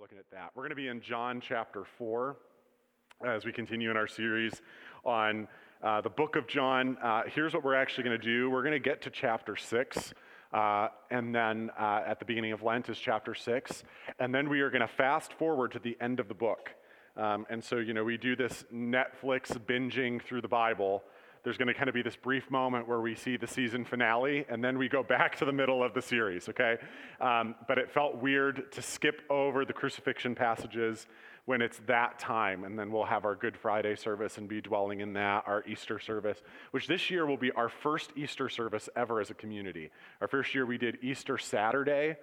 we're looking at that. We're going to be in John chapter 4 as we continue in our series on uh, the book of John. Uh, here's what we're actually going to do we're going to get to chapter 6. Uh, and then uh, at the beginning of Lent is chapter 6. And then we are going to fast forward to the end of the book. Um, and so, you know, we do this Netflix binging through the Bible there's going to kind of be this brief moment where we see the season finale, and then we go back to the middle of the series, okay? Um, but it felt weird to skip over the crucifixion passages when it's that time, and then we'll have our Good Friday service and be dwelling in that, our Easter service, which this year will be our first Easter service ever as a community. Our first year we did Easter Saturday,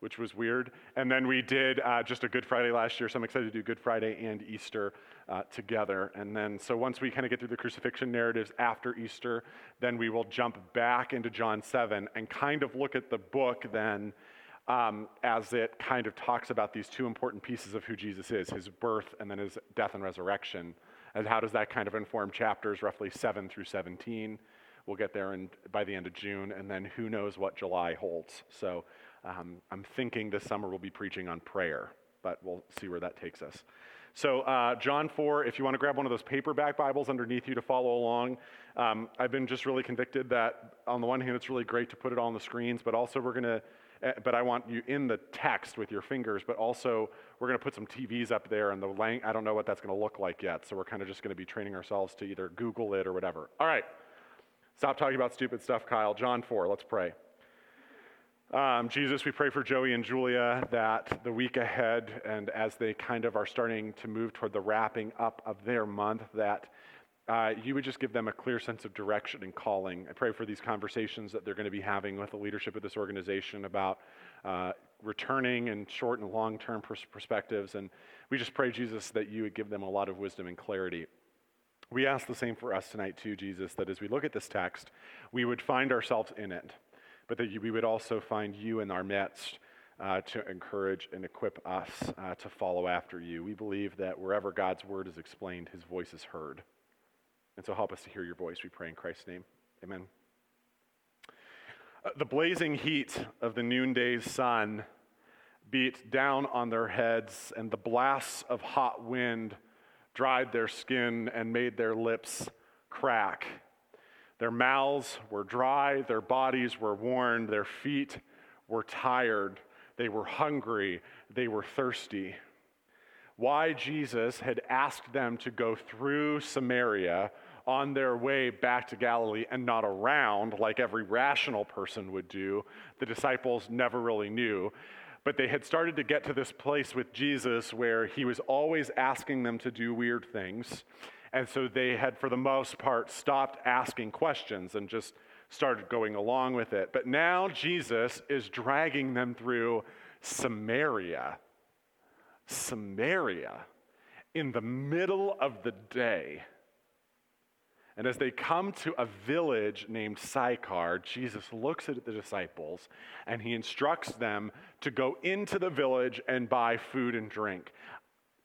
which was weird. And then we did uh, just a Good Friday last year, so I'm excited to do Good Friday and Easter uh, together. And then, so once we kind of get through the crucifixion narratives after Easter, then we will jump back into John 7 and kind of look at the book then um, as it kind of talks about these two important pieces of who Jesus is his birth and then his death and resurrection. And how does that kind of inform chapters roughly 7 through 17? We'll get there in, by the end of June, and then who knows what July holds. So um, I'm thinking this summer we'll be preaching on prayer, but we'll see where that takes us. So, uh, John 4, if you want to grab one of those paperback Bibles underneath you to follow along, um, I've been just really convicted that on the one hand, it's really great to put it on the screens, but also we're going to, uh, but I want you in the text with your fingers, but also we're going to put some TVs up there, and the lang- I don't know what that's going to look like yet, so we're kind of just going to be training ourselves to either Google it or whatever. All right, stop talking about stupid stuff, Kyle. John 4, let's pray. Um, Jesus, we pray for Joey and Julia that the week ahead, and as they kind of are starting to move toward the wrapping up of their month, that uh, you would just give them a clear sense of direction and calling. I pray for these conversations that they're going to be having with the leadership of this organization about uh, returning and short and long term pers- perspectives. And we just pray, Jesus, that you would give them a lot of wisdom and clarity. We ask the same for us tonight, too, Jesus, that as we look at this text, we would find ourselves in it but that we would also find you in our midst uh, to encourage and equip us uh, to follow after you. We believe that wherever God's word is explained, his voice is heard. And so help us to hear your voice, we pray in Christ's name. Amen. Uh, the blazing heat of the noonday sun beat down on their heads, and the blasts of hot wind dried their skin and made their lips crack. Their mouths were dry, their bodies were worn, their feet were tired, they were hungry, they were thirsty. Why Jesus had asked them to go through Samaria on their way back to Galilee and not around like every rational person would do, the disciples never really knew. But they had started to get to this place with Jesus where he was always asking them to do weird things and so they had, for the most part, stopped asking questions and just started going along with it. But now Jesus is dragging them through Samaria. Samaria in the middle of the day. And as they come to a village named Sychar, Jesus looks at the disciples and he instructs them to go into the village and buy food and drink.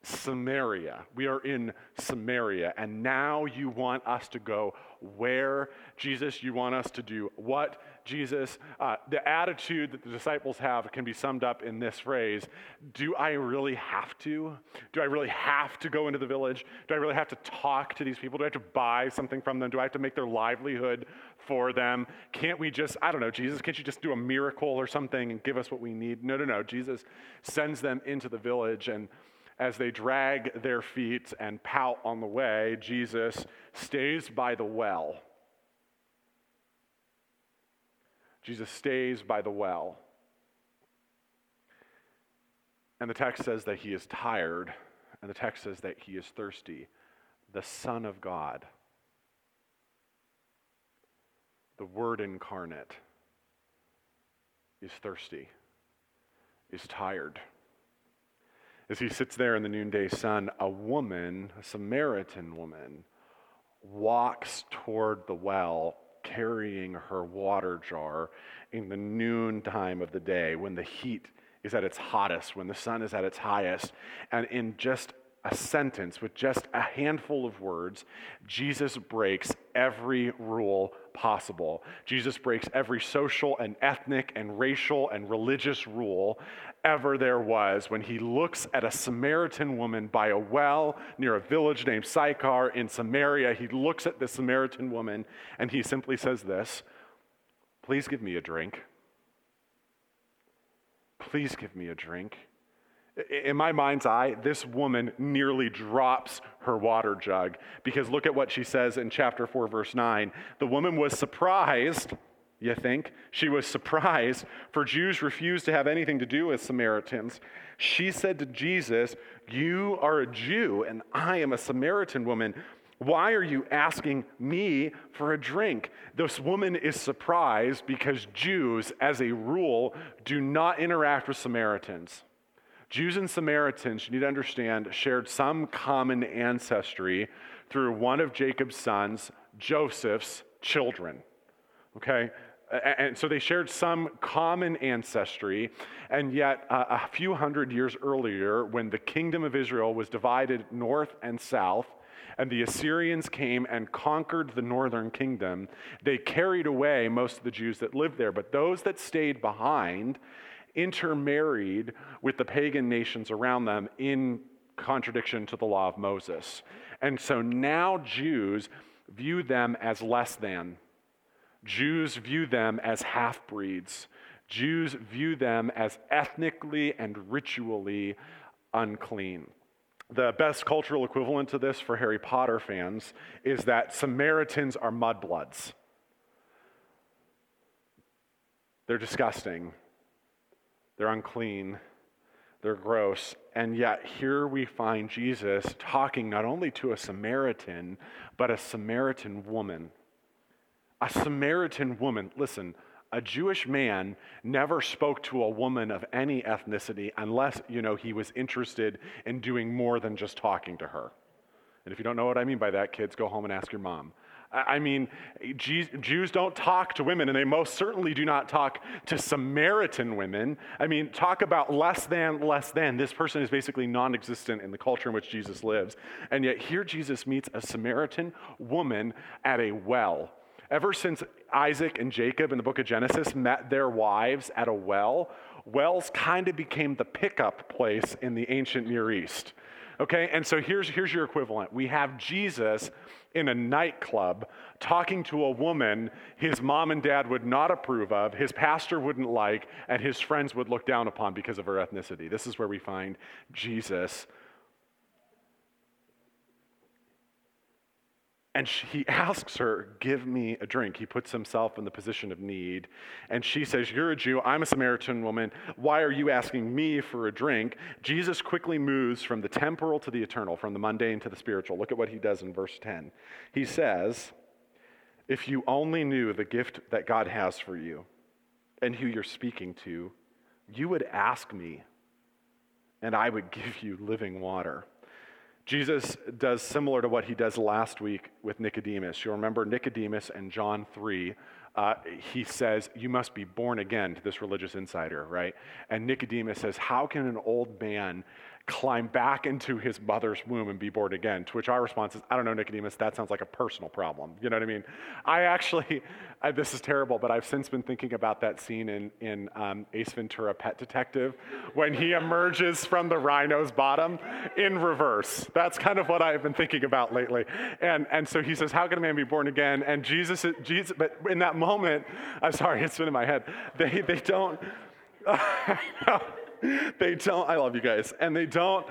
Samaria. We are in Samaria. And now you want us to go where, Jesus? You want us to do what, Jesus? Uh, the attitude that the disciples have can be summed up in this phrase Do I really have to? Do I really have to go into the village? Do I really have to talk to these people? Do I have to buy something from them? Do I have to make their livelihood for them? Can't we just, I don't know, Jesus, can't you just do a miracle or something and give us what we need? No, no, no. Jesus sends them into the village and as they drag their feet and pout on the way, Jesus stays by the well. Jesus stays by the well. And the text says that he is tired, and the text says that he is thirsty. The Son of God, the Word incarnate, is thirsty, is tired. As he sits there in the noonday sun, a woman, a Samaritan woman, walks toward the well carrying her water jar in the noon time of the day when the heat is at its hottest, when the sun is at its highest. And in just a sentence, with just a handful of words, Jesus breaks every rule possible. Jesus breaks every social and ethnic and racial and religious rule ever there was when he looks at a Samaritan woman by a well near a village named Sychar in Samaria. He looks at the Samaritan woman and he simply says this Please give me a drink. Please give me a drink. In my mind's eye, this woman nearly drops her water jug because look at what she says in chapter 4, verse 9. The woman was surprised, you think? She was surprised, for Jews refused to have anything to do with Samaritans. She said to Jesus, You are a Jew, and I am a Samaritan woman. Why are you asking me for a drink? This woman is surprised because Jews, as a rule, do not interact with Samaritans. Jews and Samaritans, you need to understand, shared some common ancestry through one of Jacob's sons, Joseph's children. Okay? And so they shared some common ancestry, and yet uh, a few hundred years earlier, when the kingdom of Israel was divided north and south, and the Assyrians came and conquered the northern kingdom, they carried away most of the Jews that lived there. But those that stayed behind intermarried with the pagan nations around them in contradiction to the law of Moses. And so now Jews view them as less than. Jews view them as half breeds. Jews view them as ethnically and ritually unclean. The best cultural equivalent to this for Harry Potter fans is that Samaritans are mudbloods. They're disgusting. They're unclean. They're gross. And yet, here we find Jesus talking not only to a Samaritan, but a Samaritan woman. A Samaritan woman, listen, a Jewish man never spoke to a woman of any ethnicity unless, you know, he was interested in doing more than just talking to her. And if you don't know what I mean by that, kids, go home and ask your mom. I mean, Jews don't talk to women, and they most certainly do not talk to Samaritan women. I mean, talk about less than, less than. This person is basically non existent in the culture in which Jesus lives. And yet, here Jesus meets a Samaritan woman at a well. Ever since Isaac and Jacob in the book of Genesis met their wives at a well, wells kind of became the pickup place in the ancient Near East. Okay, and so here's, here's your equivalent. We have Jesus in a nightclub talking to a woman his mom and dad would not approve of, his pastor wouldn't like, and his friends would look down upon because of her ethnicity. This is where we find Jesus And she, he asks her, Give me a drink. He puts himself in the position of need. And she says, You're a Jew. I'm a Samaritan woman. Why are you asking me for a drink? Jesus quickly moves from the temporal to the eternal, from the mundane to the spiritual. Look at what he does in verse 10. He says, If you only knew the gift that God has for you and who you're speaking to, you would ask me, and I would give you living water. Jesus does similar to what he does last week with Nicodemus. You'll remember Nicodemus and John 3. Uh, he says, You must be born again to this religious insider, right? And Nicodemus says, How can an old man climb back into his mother's womb and be born again. To which our response is, I don't know, Nicodemus, that sounds like a personal problem. You know what I mean? I actually, I, this is terrible, but I've since been thinking about that scene in, in um, Ace Ventura Pet Detective when he emerges from the rhino's bottom in reverse. That's kind of what I've been thinking about lately. And, and so he says, How can a man be born again? And Jesus, Jesus but in that moment, I'm sorry, it's been in my head. They, they don't. they don't, I love you guys, and they don't,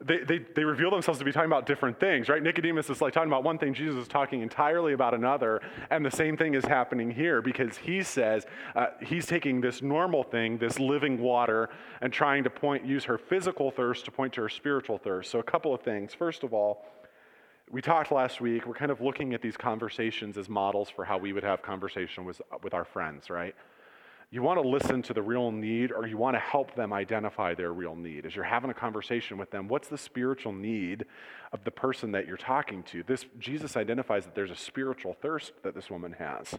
they, they, they reveal themselves to be talking about different things, right? Nicodemus is like talking about one thing, Jesus is talking entirely about another, and the same thing is happening here because he says uh, he's taking this normal thing, this living water, and trying to point, use her physical thirst to point to her spiritual thirst. So, a couple of things. First of all, we talked last week, we're kind of looking at these conversations as models for how we would have conversation with, with our friends, right? You want to listen to the real need or you want to help them identify their real need. As you're having a conversation with them, what's the spiritual need of the person that you're talking to? This Jesus identifies that there's a spiritual thirst that this woman has.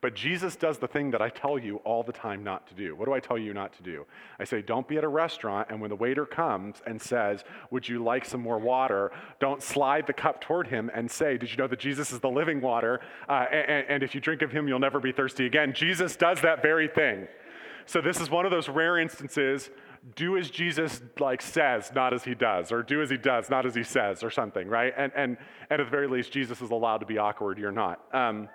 But Jesus does the thing that I tell you all the time not to do. What do I tell you not to do? I say, don't be at a restaurant, and when the waiter comes and says, Would you like some more water? Don't slide the cup toward him and say, Did you know that Jesus is the living water? Uh, and, and if you drink of him, you'll never be thirsty again. Jesus does that very thing. So this is one of those rare instances do as Jesus like says, not as he does, or do as he does, not as he says, or something, right? And and, and at the very least, Jesus is allowed to be awkward. You're not. Um,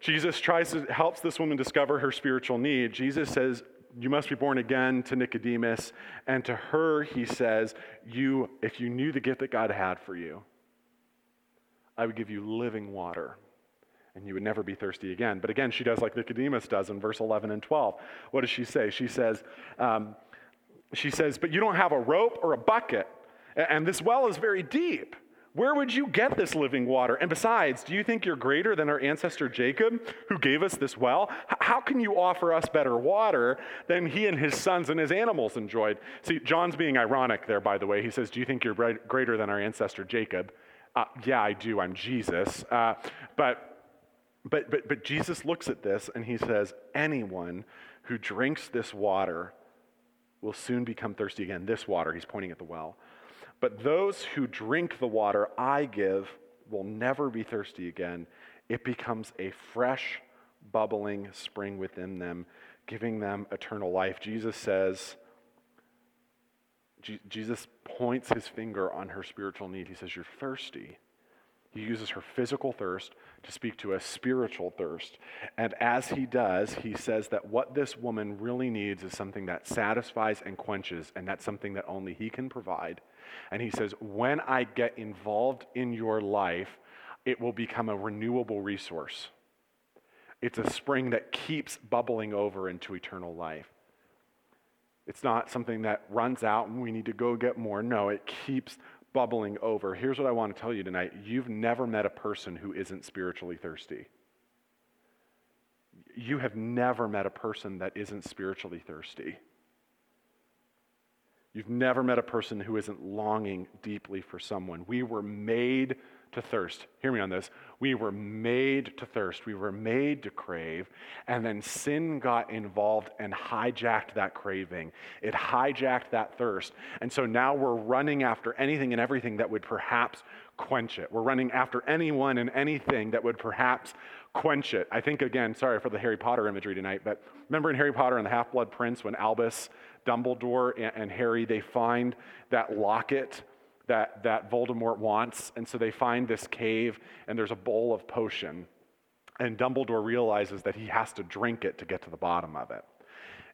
Jesus tries to helps this woman discover her spiritual need. Jesus says, "You must be born again." To Nicodemus, and to her, he says, "You, if you knew the gift that God had for you, I would give you living water." and you would never be thirsty again. But again, she does like Nicodemus does in verse 11 and 12. What does she say? She says, um, she says, But you don't have a rope or a bucket, and this well is very deep. Where would you get this living water? And besides, do you think you're greater than our ancestor Jacob, who gave us this well? How can you offer us better water than he and his sons and his animals enjoyed? See, John's being ironic there, by the way. He says, Do you think you're greater than our ancestor Jacob? Uh, yeah, I do. I'm Jesus. Uh, but, but, but, but Jesus looks at this and he says, Anyone who drinks this water will soon become thirsty again. This water, he's pointing at the well. But those who drink the water I give will never be thirsty again. It becomes a fresh, bubbling spring within them, giving them eternal life. Jesus says, Jesus points his finger on her spiritual need. He says, You're thirsty. He uses her physical thirst to speak to a spiritual thirst. And as he does, he says that what this woman really needs is something that satisfies and quenches, and that's something that only he can provide. And he says, When I get involved in your life, it will become a renewable resource. It's a spring that keeps bubbling over into eternal life. It's not something that runs out and we need to go get more. No, it keeps bubbling over. Here's what I want to tell you tonight you've never met a person who isn't spiritually thirsty. You have never met a person that isn't spiritually thirsty. You've never met a person who isn't longing deeply for someone. We were made to thirst. Hear me on this. We were made to thirst. We were made to crave. And then sin got involved and hijacked that craving. It hijacked that thirst. And so now we're running after anything and everything that would perhaps quench it. We're running after anyone and anything that would perhaps quench it. I think, again, sorry for the Harry Potter imagery tonight, but remember in Harry Potter and the Half Blood Prince when Albus, Dumbledore, and, and Harry, they find that locket that, that Voldemort wants. And so they find this cave, and there's a bowl of potion. And Dumbledore realizes that he has to drink it to get to the bottom of it.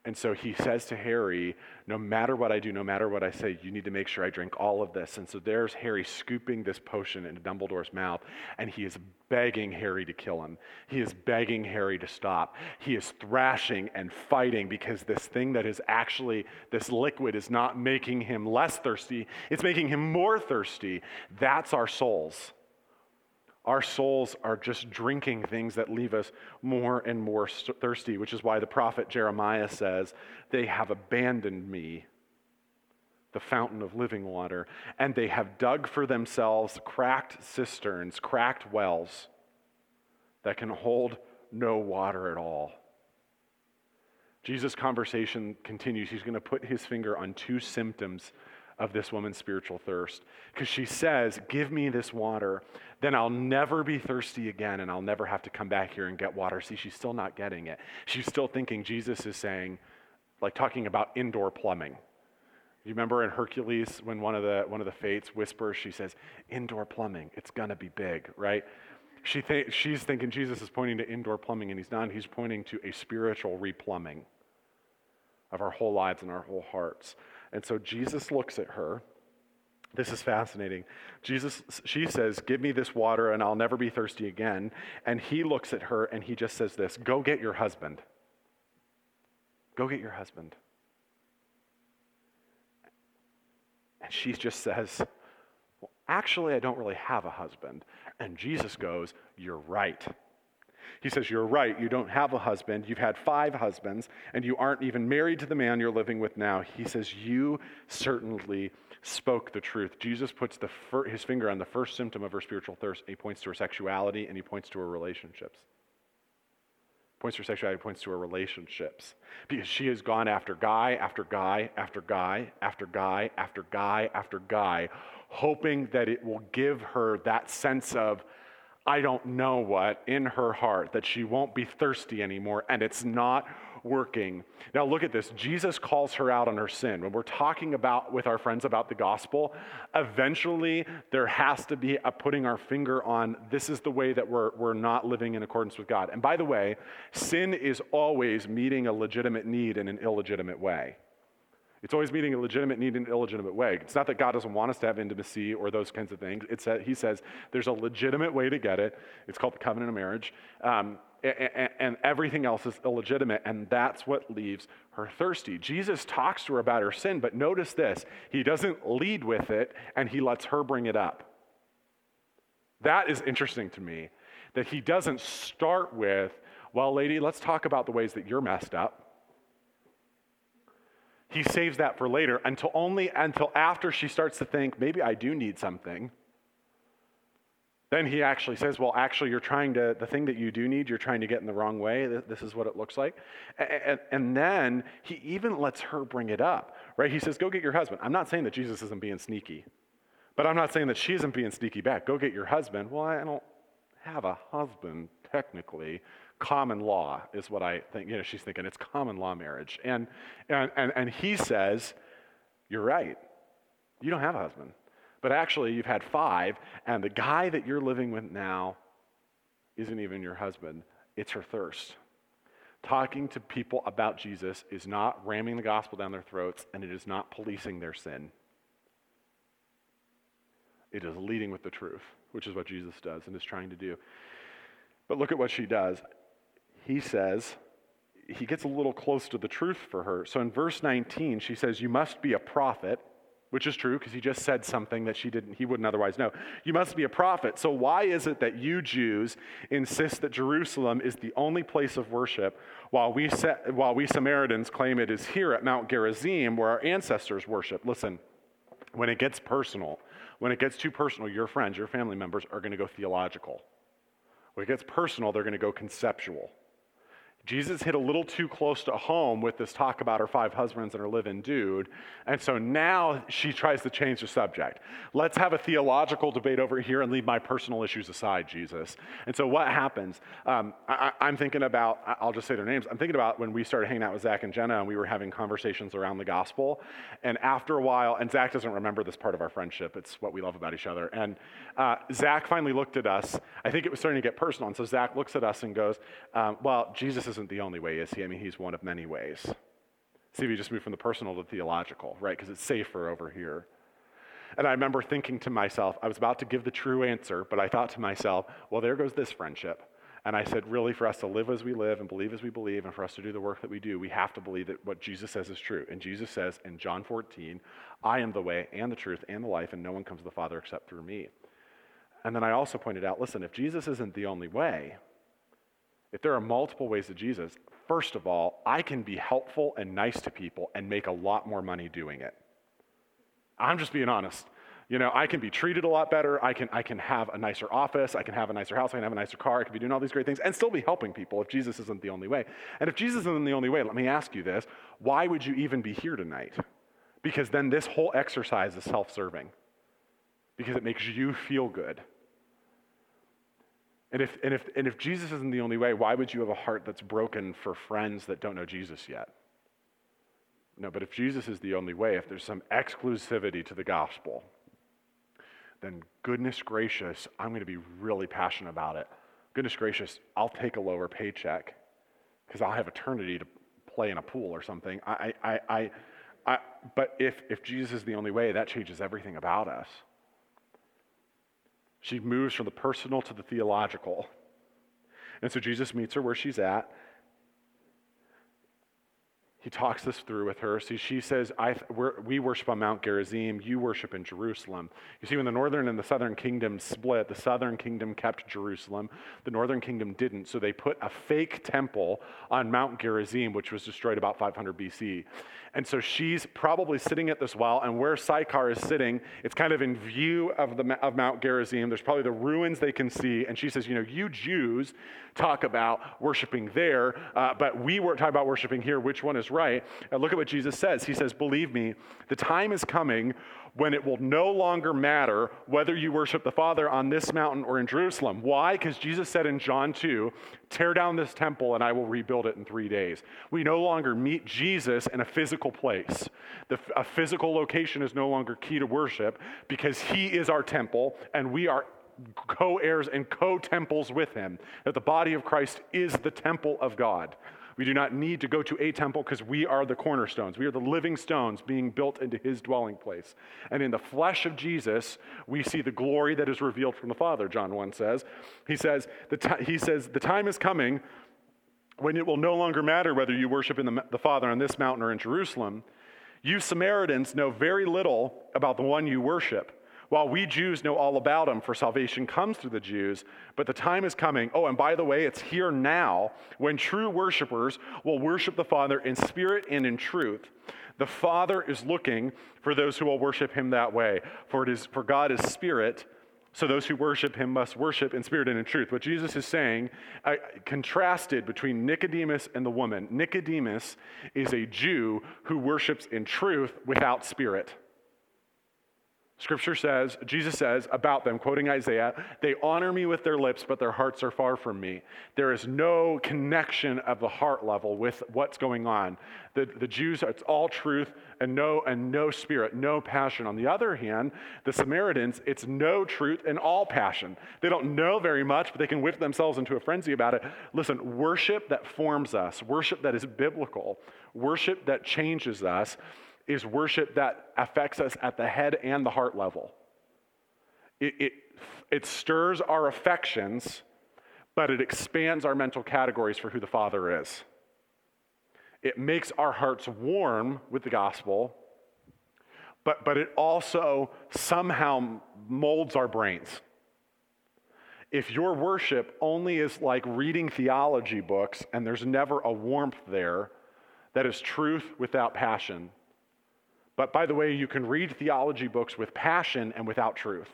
And so he says to Harry, No matter what I do, no matter what I say, you need to make sure I drink all of this. And so there's Harry scooping this potion into Dumbledore's mouth, and he is begging Harry to kill him. He is begging Harry to stop. He is thrashing and fighting because this thing that is actually, this liquid is not making him less thirsty, it's making him more thirsty. That's our souls. Our souls are just drinking things that leave us more and more thirsty, which is why the prophet Jeremiah says, They have abandoned me, the fountain of living water, and they have dug for themselves cracked cisterns, cracked wells that can hold no water at all. Jesus' conversation continues. He's going to put his finger on two symptoms of this woman's spiritual thirst. Because she says, Give me this water, then I'll never be thirsty again and I'll never have to come back here and get water. See, she's still not getting it. She's still thinking Jesus is saying, like talking about indoor plumbing. You remember in Hercules when one of the one of the fates whispers, she says, "Indoor plumbing, it's gonna be big, right?" She th- she's thinking Jesus is pointing to indoor plumbing, and he's not. He's pointing to a spiritual replumbing of our whole lives and our whole hearts. And so Jesus looks at her. This is fascinating. Jesus, she says, Give me this water and I'll never be thirsty again. And he looks at her and he just says this Go get your husband. Go get your husband. And she just says, Well, actually, I don't really have a husband. And Jesus goes, You're right. He says, You're right. You don't have a husband. You've had five husbands, and you aren't even married to the man you're living with now. He says, You certainly spoke the truth. Jesus puts fir- his finger on the first symptom of her spiritual thirst. He points to her sexuality and he points to her relationships. points to her sexuality, points to her relationships. Because she has gone after guy after guy after guy after guy after guy after guy, hoping that it will give her that sense of, I don't know what in her heart, that she won't be thirsty anymore, and it's not working. Now, look at this. Jesus calls her out on her sin. When we're talking about with our friends about the gospel, eventually there has to be a putting our finger on this is the way that we're, we're not living in accordance with God. And by the way, sin is always meeting a legitimate need in an illegitimate way. It's always meeting a legitimate need in an illegitimate way. It's not that God doesn't want us to have intimacy or those kinds of things. It's that He says there's a legitimate way to get it. It's called the covenant of marriage. Um, and, and everything else is illegitimate, and that's what leaves her thirsty. Jesus talks to her about her sin, but notice this He doesn't lead with it, and He lets her bring it up. That is interesting to me, that He doesn't start with, well, lady, let's talk about the ways that you're messed up. He saves that for later until only until after she starts to think, maybe I do need something. Then he actually says, Well, actually, you're trying to, the thing that you do need, you're trying to get in the wrong way. This is what it looks like. And, and then he even lets her bring it up, right? He says, Go get your husband. I'm not saying that Jesus isn't being sneaky, but I'm not saying that she isn't being sneaky back. Go get your husband. Well, I don't have a husband, technically. Common law is what I think. You know, she's thinking it's common law marriage. And, and, and, and he says, You're right. You don't have a husband. But actually, you've had five, and the guy that you're living with now isn't even your husband, it's her thirst. Talking to people about Jesus is not ramming the gospel down their throats, and it is not policing their sin. It is leading with the truth, which is what Jesus does and is trying to do. But look at what she does. He says, he gets a little close to the truth for her. So in verse 19, she says, You must be a prophet which is true because he just said something that she didn't he wouldn't otherwise know. You must be a prophet. So why is it that you jews insist that jerusalem is the only place of worship while we, while we samaritans claim it is here at mount gerizim where our ancestors worship? Listen when it gets personal when it gets too personal your friends your family members are going to go theological. When it gets personal they're going to go conceptual Jesus hit a little too close to home with this talk about her five husbands and her living dude. And so now she tries to change the subject. Let's have a theological debate over here and leave my personal issues aside, Jesus. And so what happens? Um, I, am thinking about, I'll just say their names. I'm thinking about when we started hanging out with Zach and Jenna and we were having conversations around the gospel. And after a while, and Zach doesn't remember this part of our friendship, it's what we love about each other. And uh, Zach finally looked at us. I think it was starting to get personal. And so Zach looks at us and goes, um, Well, Jesus is isn't the only way, is he? I mean, he's one of many ways. See you just move from the personal to the theological, right? Because it's safer over here. And I remember thinking to myself, I was about to give the true answer, but I thought to myself, well, there goes this friendship. And I said, really, for us to live as we live and believe as we believe, and for us to do the work that we do, we have to believe that what Jesus says is true. And Jesus says in John 14, I am the way and the truth and the life, and no one comes to the Father except through me. And then I also pointed out listen, if Jesus isn't the only way, if there are multiple ways to Jesus, first of all, I can be helpful and nice to people and make a lot more money doing it. I'm just being honest. You know, I can be treated a lot better. I can, I can have a nicer office. I can have a nicer house. I can have a nicer car. I can be doing all these great things and still be helping people if Jesus isn't the only way. And if Jesus isn't the only way, let me ask you this why would you even be here tonight? Because then this whole exercise is self serving, because it makes you feel good. And if, and, if, and if Jesus isn't the only way, why would you have a heart that's broken for friends that don't know Jesus yet? No, but if Jesus is the only way, if there's some exclusivity to the gospel, then goodness gracious, I'm going to be really passionate about it. Goodness gracious, I'll take a lower paycheck because I'll have eternity to play in a pool or something. I, I, I, I, but if, if Jesus is the only way, that changes everything about us. She moves from the personal to the theological. And so Jesus meets her where she's at. He talks this through with her. See, she says, I, we worship on Mount Gerizim, you worship in Jerusalem. You see, when the northern and the southern kingdom split, the southern kingdom kept Jerusalem, the northern kingdom didn't. So they put a fake temple on Mount Gerizim, which was destroyed about 500 BC. And so she's probably sitting at this well, and where Sychar is sitting, it's kind of in view of, the, of Mount Gerizim. There's probably the ruins they can see. And she says, You know, you Jews talk about worshiping there, uh, but we were talking about worshiping here. Which one is right? And look at what Jesus says. He says, Believe me, the time is coming when it will no longer matter whether you worship the Father on this mountain or in Jerusalem. Why? Because Jesus said in John 2, Tear down this temple and I will rebuild it in three days. We no longer meet Jesus in a physical place. The, a physical location is no longer key to worship because he is our temple and we are co heirs and co temples with him. That the body of Christ is the temple of God. We do not need to go to a temple because we are the cornerstones. We are the living stones being built into his dwelling place. And in the flesh of Jesus, we see the glory that is revealed from the Father, John 1 says. He says, the t- he says, the time is coming when it will no longer matter whether you worship in the, the Father on this mountain or in Jerusalem. You Samaritans know very little about the one you worship while we Jews know all about him, for salvation comes through the Jews, but the time is coming. Oh, and by the way, it's here now when true worshipers will worship the Father in spirit and in truth. The Father is looking for those who will worship him that way. For it is for God is spirit, so those who worship him must worship in spirit and in truth. What Jesus is saying, uh, contrasted between Nicodemus and the woman. Nicodemus is a Jew who worships in truth without spirit. Scripture says, Jesus says about them, quoting Isaiah, they honor me with their lips, but their hearts are far from me. There is no connection of the heart level with what's going on. The, the Jews, it's all truth and no, and no spirit, no passion. On the other hand, the Samaritans, it's no truth and all passion. They don't know very much, but they can whip themselves into a frenzy about it. Listen, worship that forms us, worship that is biblical, worship that changes us is worship that affects us at the head and the heart level. It, it, it stirs our affections, but it expands our mental categories for who the Father is. It makes our hearts warm with the gospel, but, but it also somehow molds our brains. If your worship only is like reading theology books and there's never a warmth there, that is truth without passion but by the way, you can read theology books with passion and without truth.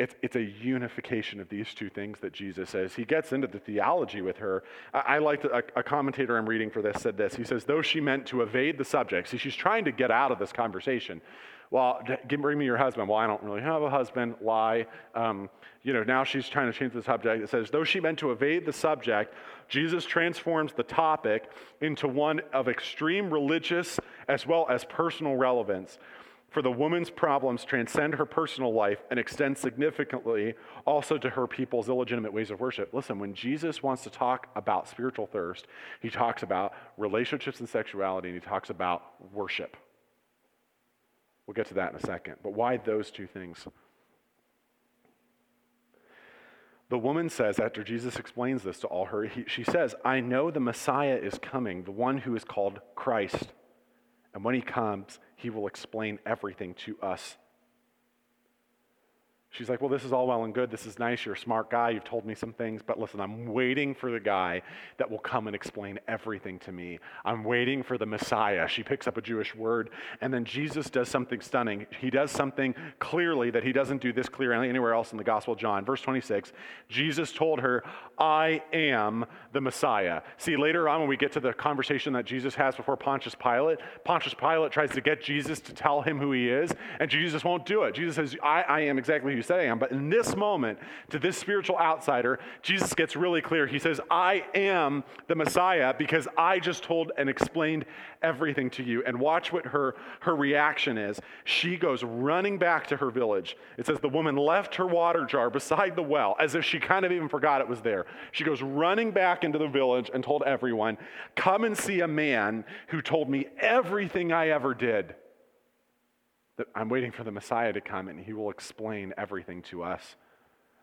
It's, it's a unification of these two things that Jesus says. He gets into the theology with her. I, I like a, a commentator I'm reading for this said this. He says, though she meant to evade the subject, see, she's trying to get out of this conversation. Well, bring me your husband. Well, I don't really have a husband. Lie. Um, you know, now she's trying to change the subject. It says, though she meant to evade the subject, Jesus transforms the topic into one of extreme religious as well as personal relevance. For the woman's problems transcend her personal life and extend significantly also to her people's illegitimate ways of worship. Listen, when Jesus wants to talk about spiritual thirst, he talks about relationships and sexuality, and he talks about worship. We'll get to that in a second. But why those two things? The woman says, after Jesus explains this to all her, he, she says, I know the Messiah is coming, the one who is called Christ. And when he comes, he will explain everything to us. She's like, Well, this is all well and good. This is nice. You're a smart guy. You've told me some things. But listen, I'm waiting for the guy that will come and explain everything to me. I'm waiting for the Messiah. She picks up a Jewish word. And then Jesus does something stunning. He does something clearly that he doesn't do this clearly anywhere else in the Gospel of John. Verse 26 Jesus told her, I am the Messiah. See, later on, when we get to the conversation that Jesus has before Pontius Pilate, Pontius Pilate tries to get Jesus to tell him who he is. And Jesus won't do it. Jesus says, I, I am exactly you say I am. But in this moment, to this spiritual outsider, Jesus gets really clear. He says, I am the Messiah because I just told and explained everything to you. And watch what her, her reaction is. She goes running back to her village. It says, The woman left her water jar beside the well, as if she kind of even forgot it was there. She goes running back into the village and told everyone, Come and see a man who told me everything I ever did that I'm waiting for the Messiah to come and he will explain everything to us.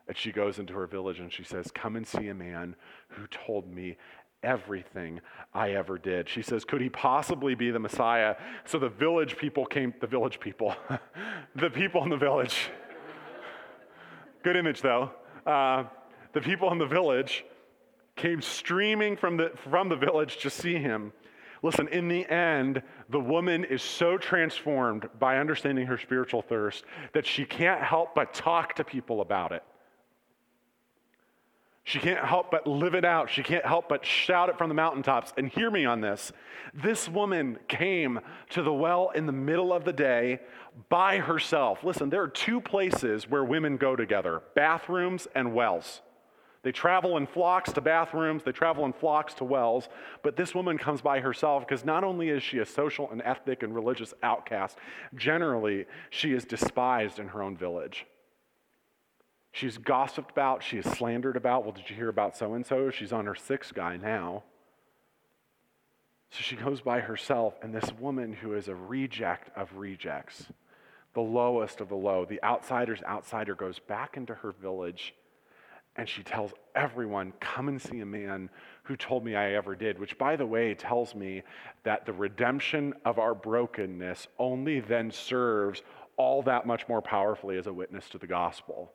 And she goes into her village and she says, Come and see a man who told me everything I ever did. She says, Could he possibly be the Messiah? So the village people came, the village people, the people in the village. Good image though. Uh, the people in the village came streaming from the, from the village to see him. Listen, in the end, the woman is so transformed by understanding her spiritual thirst that she can't help but talk to people about it. She can't help but live it out. She can't help but shout it from the mountaintops. And hear me on this. This woman came to the well in the middle of the day by herself. Listen, there are two places where women go together bathrooms and wells. They travel in flocks to bathrooms, they travel in flocks to wells, but this woman comes by herself because not only is she a social and ethnic and religious outcast, generally, she is despised in her own village. She's gossiped about, she is slandered about. Well, did you hear about so and so? She's on her sixth guy now. So she goes by herself, and this woman who is a reject of rejects, the lowest of the low, the outsider's outsider, goes back into her village and she tells everyone, Come and see a man who told me I ever did, which, by the way, tells me that the redemption of our brokenness only then serves all that much more powerfully as a witness to the gospel.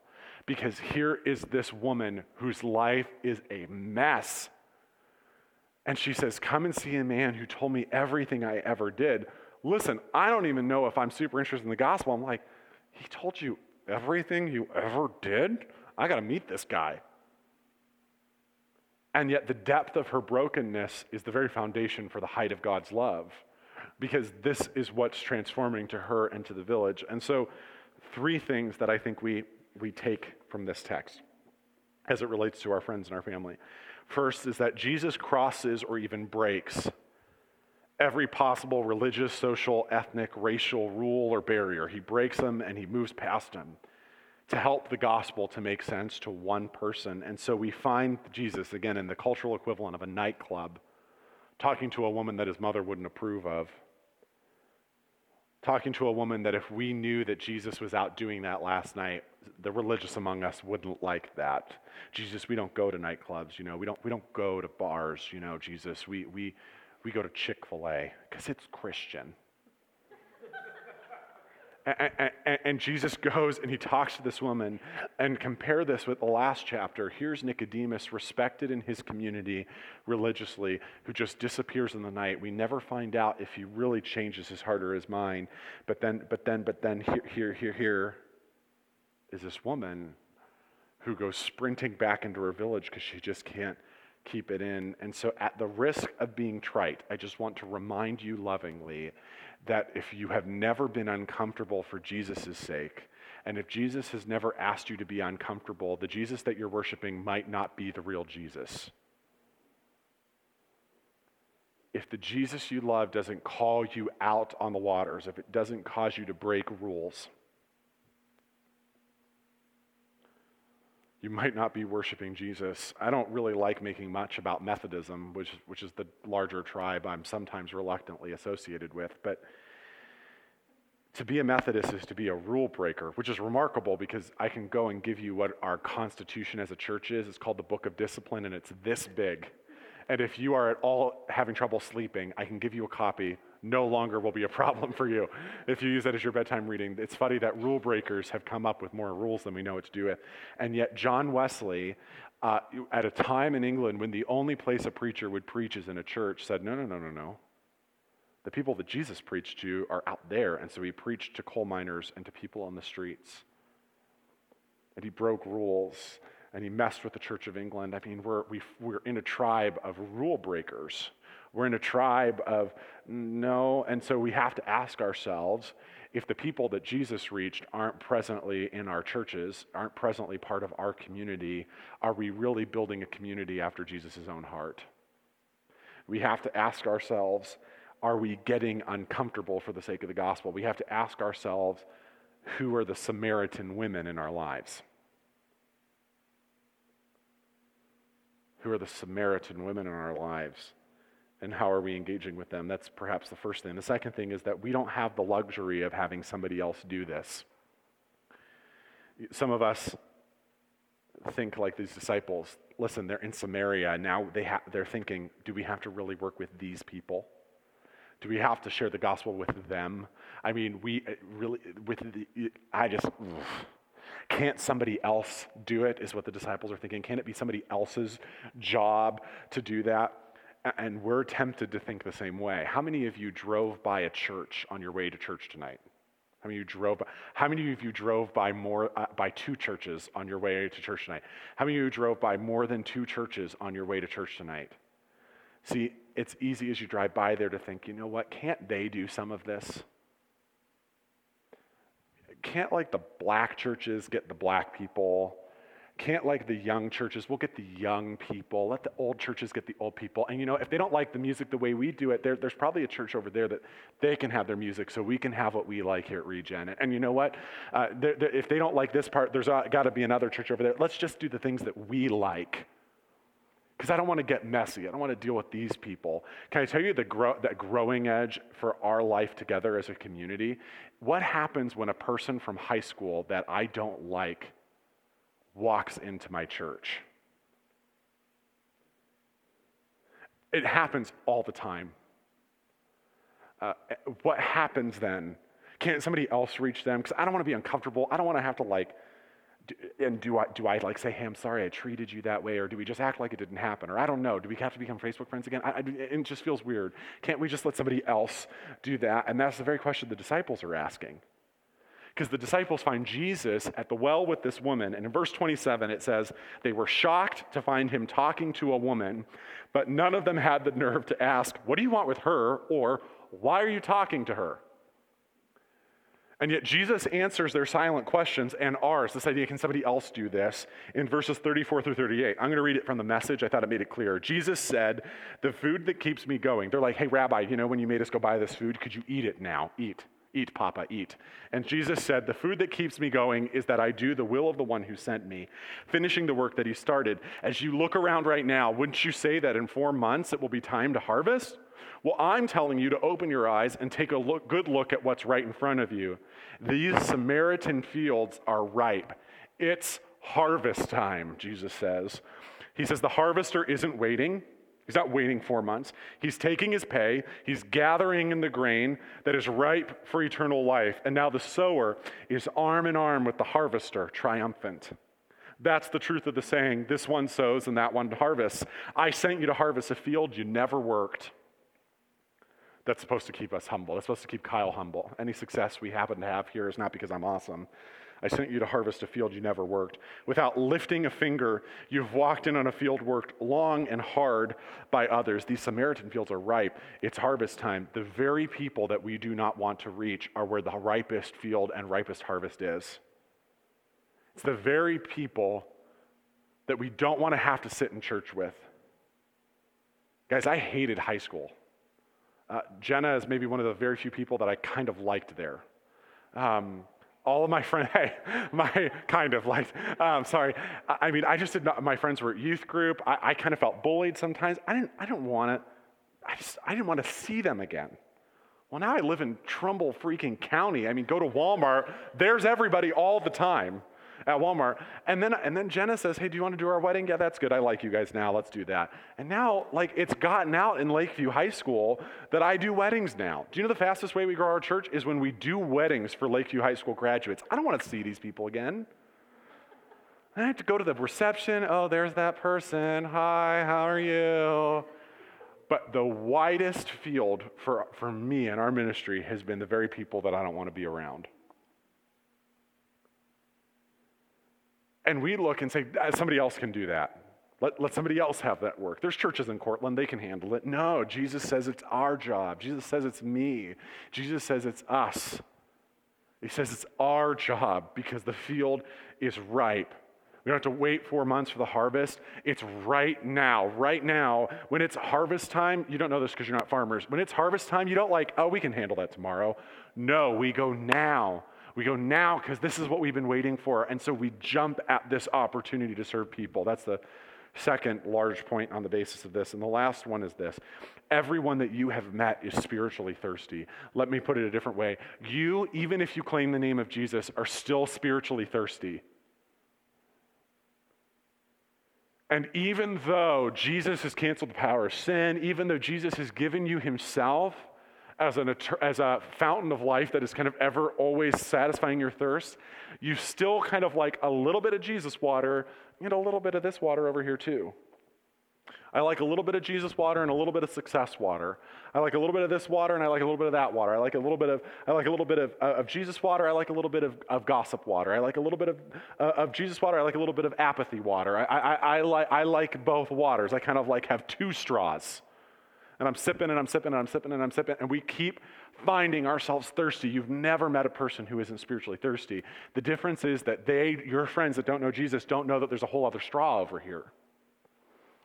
Because here is this woman whose life is a mess. And she says, Come and see a man who told me everything I ever did. Listen, I don't even know if I'm super interested in the gospel. I'm like, He told you everything you ever did? I got to meet this guy. And yet, the depth of her brokenness is the very foundation for the height of God's love, because this is what's transforming to her and to the village. And so, three things that I think we, we take from this text as it relates to our friends and our family. First is that Jesus crosses or even breaks every possible religious, social, ethnic, racial rule or barrier. He breaks them and he moves past them to help the gospel to make sense to one person. And so we find Jesus, again, in the cultural equivalent of a nightclub, talking to a woman that his mother wouldn't approve of. Talking to a woman that if we knew that Jesus was out doing that last night, the religious among us wouldn't like that. Jesus, we don't go to nightclubs, you know, we don't, we don't go to bars, you know, Jesus. We, we, we go to Chick fil A because it's Christian. And, Jesus goes and he talks to this woman and compare this with the last chapter. Here's Nicodemus, respected in his community religiously, who just disappears in the night. We never find out if he really changes his heart or his mind. But then, but then, but then here, here, here, here is this woman who goes sprinting back into her village because she just can't keep it in. And so, at the risk of being trite, I just want to remind you lovingly that if you have never been uncomfortable for Jesus' sake, and if Jesus has never asked you to be uncomfortable, the Jesus that you're worshiping might not be the real Jesus. If the Jesus you love doesn't call you out on the waters, if it doesn't cause you to break rules, you might not be worshiping Jesus. I don't really like making much about Methodism, which, which is the larger tribe I'm sometimes reluctantly associated with. But to be a Methodist is to be a rule breaker, which is remarkable because I can go and give you what our constitution as a church is. It's called the Book of Discipline, and it's this big. And if you are at all having trouble sleeping, I can give you a copy. No longer will be a problem for you if you use that as your bedtime reading. It's funny that rule breakers have come up with more rules than we know what to do with. And yet, John Wesley, uh, at a time in England when the only place a preacher would preach is in a church, said, No, no, no, no, no. The people that Jesus preached to are out there. And so he preached to coal miners and to people on the streets. And he broke rules and he messed with the Church of England. I mean, we're, we we're in a tribe of rule breakers. We're in a tribe of no. And so we have to ask ourselves if the people that Jesus reached aren't presently in our churches, aren't presently part of our community, are we really building a community after Jesus' own heart? We have to ask ourselves are we getting uncomfortable for the sake of the gospel? We have to ask ourselves who are the Samaritan women in our lives? Who are the Samaritan women in our lives? And how are we engaging with them? That's perhaps the first thing. The second thing is that we don't have the luxury of having somebody else do this. Some of us think like these disciples. Listen, they're in Samaria. Now they ha- they're thinking, do we have to really work with these people? Do we have to share the gospel with them? I mean, we uh, really, with the, I just, can't somebody else do it, is what the disciples are thinking. Can it be somebody else's job to do that? And we're tempted to think the same way. How many of you drove by a church on your way to church tonight? How many of you drove? By, how many of you drove by more uh, by two churches on your way to church tonight? How many of you drove by more than two churches on your way to church tonight? See, it's easy as you drive by there to think, you know what? Can't they do some of this? Can't like the black churches get the black people? Can't like the young churches. We'll get the young people. Let the old churches get the old people. And you know, if they don't like the music the way we do it, there, there's probably a church over there that they can have their music so we can have what we like here at Regen. And, and you know what? Uh, they're, they're, if they don't like this part, there's got to be another church over there. Let's just do the things that we like. Because I don't want to get messy. I don't want to deal with these people. Can I tell you the that growing edge for our life together as a community? What happens when a person from high school that I don't like walks into my church. It happens all the time. Uh, what happens then? Can't somebody else reach them? Because I don't want to be uncomfortable. I don't want to have to like, do, and do I, do I like say, hey, I'm sorry I treated you that way? Or do we just act like it didn't happen? Or I don't know. Do we have to become Facebook friends again? I, I, it just feels weird. Can't we just let somebody else do that? And that's the very question the disciples are asking. Because the disciples find Jesus at the well with this woman. And in verse 27, it says, They were shocked to find him talking to a woman, but none of them had the nerve to ask, What do you want with her? or Why are you talking to her? And yet Jesus answers their silent questions and ours. This idea, can somebody else do this? In verses 34 through 38. I'm going to read it from the message. I thought it made it clear. Jesus said, The food that keeps me going. They're like, Hey, Rabbi, you know, when you made us go buy this food, could you eat it now? Eat. Eat, Papa, eat. And Jesus said, The food that keeps me going is that I do the will of the one who sent me, finishing the work that he started. As you look around right now, wouldn't you say that in four months it will be time to harvest? Well, I'm telling you to open your eyes and take a look, good look at what's right in front of you. These Samaritan fields are ripe. It's harvest time, Jesus says. He says the harvester isn't waiting. He's not waiting four months. He's taking his pay, he's gathering in the grain that is ripe for eternal life. And now the sower is arm in arm with the harvester, triumphant. That's the truth of the saying this one sows and that one harvests. I sent you to harvest a field you never worked. That's supposed to keep us humble. That's supposed to keep Kyle humble. Any success we happen to have here is not because I'm awesome. I sent you to harvest a field you never worked. Without lifting a finger, you've walked in on a field worked long and hard by others. These Samaritan fields are ripe. It's harvest time. The very people that we do not want to reach are where the ripest field and ripest harvest is. It's the very people that we don't want to have to sit in church with. Guys, I hated high school. Uh, Jenna is maybe one of the very few people that I kind of liked there. Um, all of my friends, hey, my kind of like, um, sorry. I, I, mean, I just did not, my friends were at youth group. I, I kind of felt bullied sometimes. I didn't, I didn't want to, I just, I didn't want to see them again. Well, now I live in Trumbull freaking county. I mean, go to Walmart, there's everybody all the time at Walmart. And then, and then Jenna says, Hey, do you want to do our wedding? Yeah, that's good. I like you guys now. Let's do that. And now, like, it's gotten out in Lakeview High School that I do weddings now. Do you know the fastest way we grow our church is when we do weddings for Lakeview High School graduates? I don't want to see these people again. I have to go to the reception. Oh, there's that person. Hi, how are you? But the widest field for, for me and our ministry has been the very people that I don't want to be around. And we look and say, ah, somebody else can do that. Let, let somebody else have that work. There's churches in Cortland, they can handle it. No, Jesus says it's our job. Jesus says it's me. Jesus says it's us. He says it's our job because the field is ripe. We don't have to wait four months for the harvest. It's right now. Right now, when it's harvest time, you don't know this because you're not farmers. When it's harvest time, you don't like, oh, we can handle that tomorrow. No, we go now. We go now because this is what we've been waiting for. And so we jump at this opportunity to serve people. That's the second large point on the basis of this. And the last one is this everyone that you have met is spiritually thirsty. Let me put it a different way. You, even if you claim the name of Jesus, are still spiritually thirsty. And even though Jesus has canceled the power of sin, even though Jesus has given you himself as, an, as a fountain of life that is kind of ever always satisfying your thirst, you still kind of like a little bit of Jesus water and a little bit of this water over here too. I like a little bit of Jesus water and a little bit of success water. I like a little bit of this water and I like a little bit of that water. I like a little bit of I like a little bit of, uh, of Jesus water. I like a little bit of, of gossip water. I like a little bit of, uh, of Jesus water. I like a little bit of apathy water. I, I, I, like, I like both waters. I kind of like have two straws. And I'm sipping and I'm sipping and I'm sipping and I'm sipping. And we keep finding ourselves thirsty. You've never met a person who isn't spiritually thirsty. The difference is that they, your friends that don't know Jesus, don't know that there's a whole other straw over here.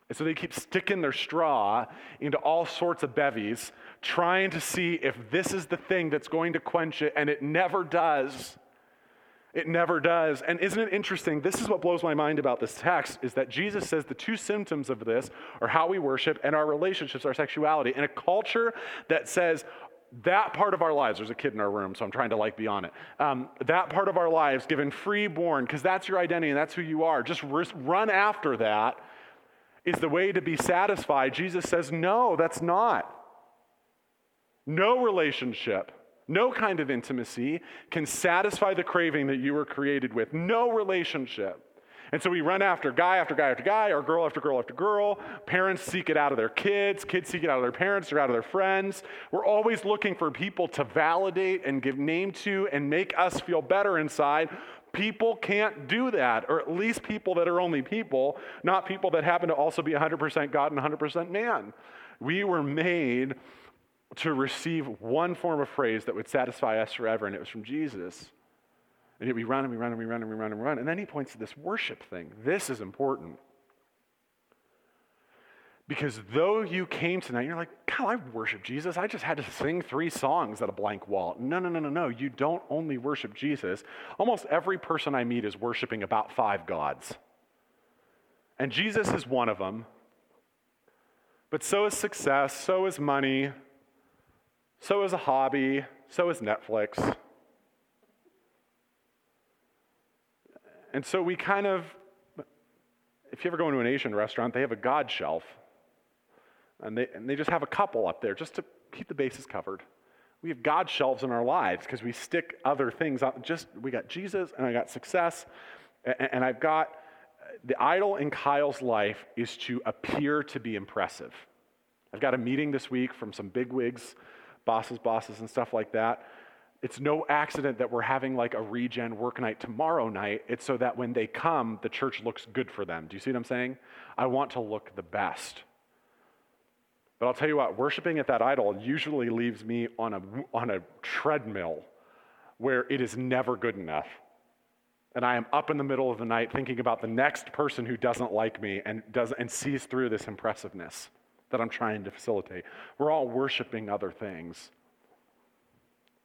And so they keep sticking their straw into all sorts of bevies, trying to see if this is the thing that's going to quench it, and it never does. It never does. And isn't it interesting? This is what blows my mind about this text is that Jesus says the two symptoms of this are how we worship and our relationships, our sexuality. In a culture that says that part of our lives, there's a kid in our room, so I'm trying to like be on it. Um, that part of our lives, given free born, because that's your identity and that's who you are, just run after that is the way to be satisfied, Jesus says, no, that's not. No relationship, no kind of intimacy can satisfy the craving that you were created with. No relationship. And so we run after guy after guy after guy, or girl after girl after girl. Parents seek it out of their kids, kids seek it out of their parents or out of their friends. We're always looking for people to validate and give name to and make us feel better inside People can't do that, or at least people that are only people, not people that happen to also be 100% God and 100% man. We were made to receive one form of phrase that would satisfy us forever, and it was from Jesus. And yet we run and we run and we run and we run and run. And then he points to this worship thing. This is important. Because though you came tonight, you're like, God, I worship Jesus. I just had to sing three songs at a blank wall. No, no, no, no, no. You don't only worship Jesus. Almost every person I meet is worshiping about five gods. And Jesus is one of them. But so is success, so is money, so is a hobby, so is Netflix. And so we kind of, if you ever go into an Asian restaurant, they have a God shelf. And they, and they just have a couple up there just to keep the bases covered. We have God shelves in our lives because we stick other things on. Just we got Jesus and I got success, and, and I've got the idol in Kyle's life is to appear to be impressive. I've got a meeting this week from some big wigs, bosses, bosses, and stuff like that. It's no accident that we're having like a regen work night tomorrow night. It's so that when they come, the church looks good for them. Do you see what I'm saying? I want to look the best. But I'll tell you what, worshiping at that idol usually leaves me on a, on a treadmill where it is never good enough. And I am up in the middle of the night thinking about the next person who doesn't like me and, does, and sees through this impressiveness that I'm trying to facilitate. We're all worshiping other things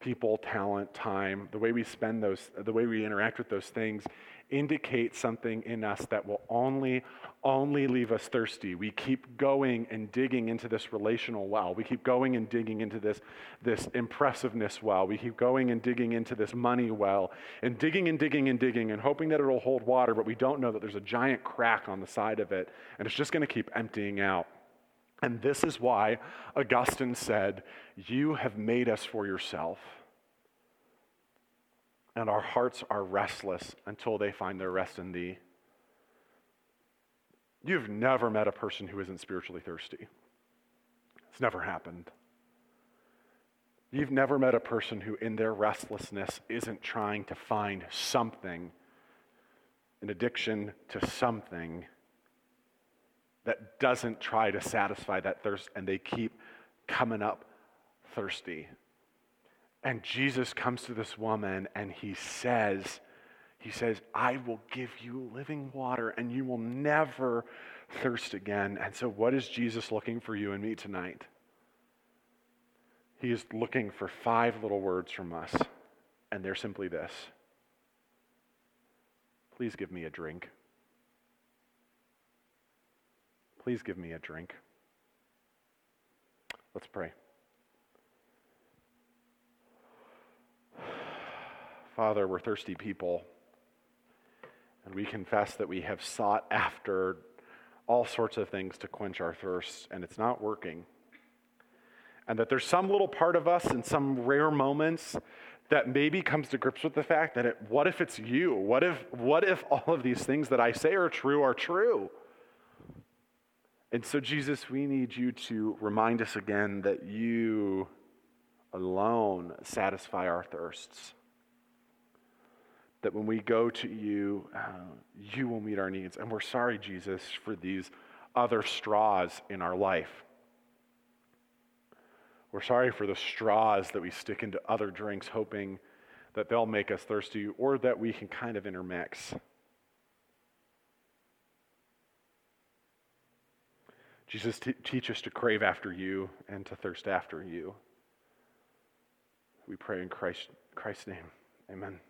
people, talent, time, the way we spend those, the way we interact with those things indicate something in us that will only, only leave us thirsty. We keep going and digging into this relational well. We keep going and digging into this, this impressiveness well. We keep going and digging into this money well and digging and digging and digging and hoping that it'll hold water, but we don't know that there's a giant crack on the side of it and it's just going to keep emptying out. And this is why Augustine said, You have made us for yourself and our hearts are restless until they find their rest in thee. You've never met a person who isn't spiritually thirsty. It's never happened. You've never met a person who, in their restlessness, isn't trying to find something, an addiction to something that doesn't try to satisfy that thirst, and they keep coming up thirsty. And Jesus comes to this woman and he says, he says, I will give you living water and you will never thirst again. And so, what is Jesus looking for you and me tonight? He is looking for five little words from us, and they're simply this Please give me a drink. Please give me a drink. Let's pray. Father, we're thirsty people, and we confess that we have sought after all sorts of things to quench our thirst, and it's not working. And that there's some little part of us in some rare moments that maybe comes to grips with the fact that it, what if it's you? What if, what if all of these things that I say are true are true? And so, Jesus, we need you to remind us again that you alone satisfy our thirsts. That when we go to you, uh, you will meet our needs. And we're sorry, Jesus, for these other straws in our life. We're sorry for the straws that we stick into other drinks, hoping that they'll make us thirsty or that we can kind of intermix. Jesus, t- teach us to crave after you and to thirst after you. We pray in Christ, Christ's name. Amen.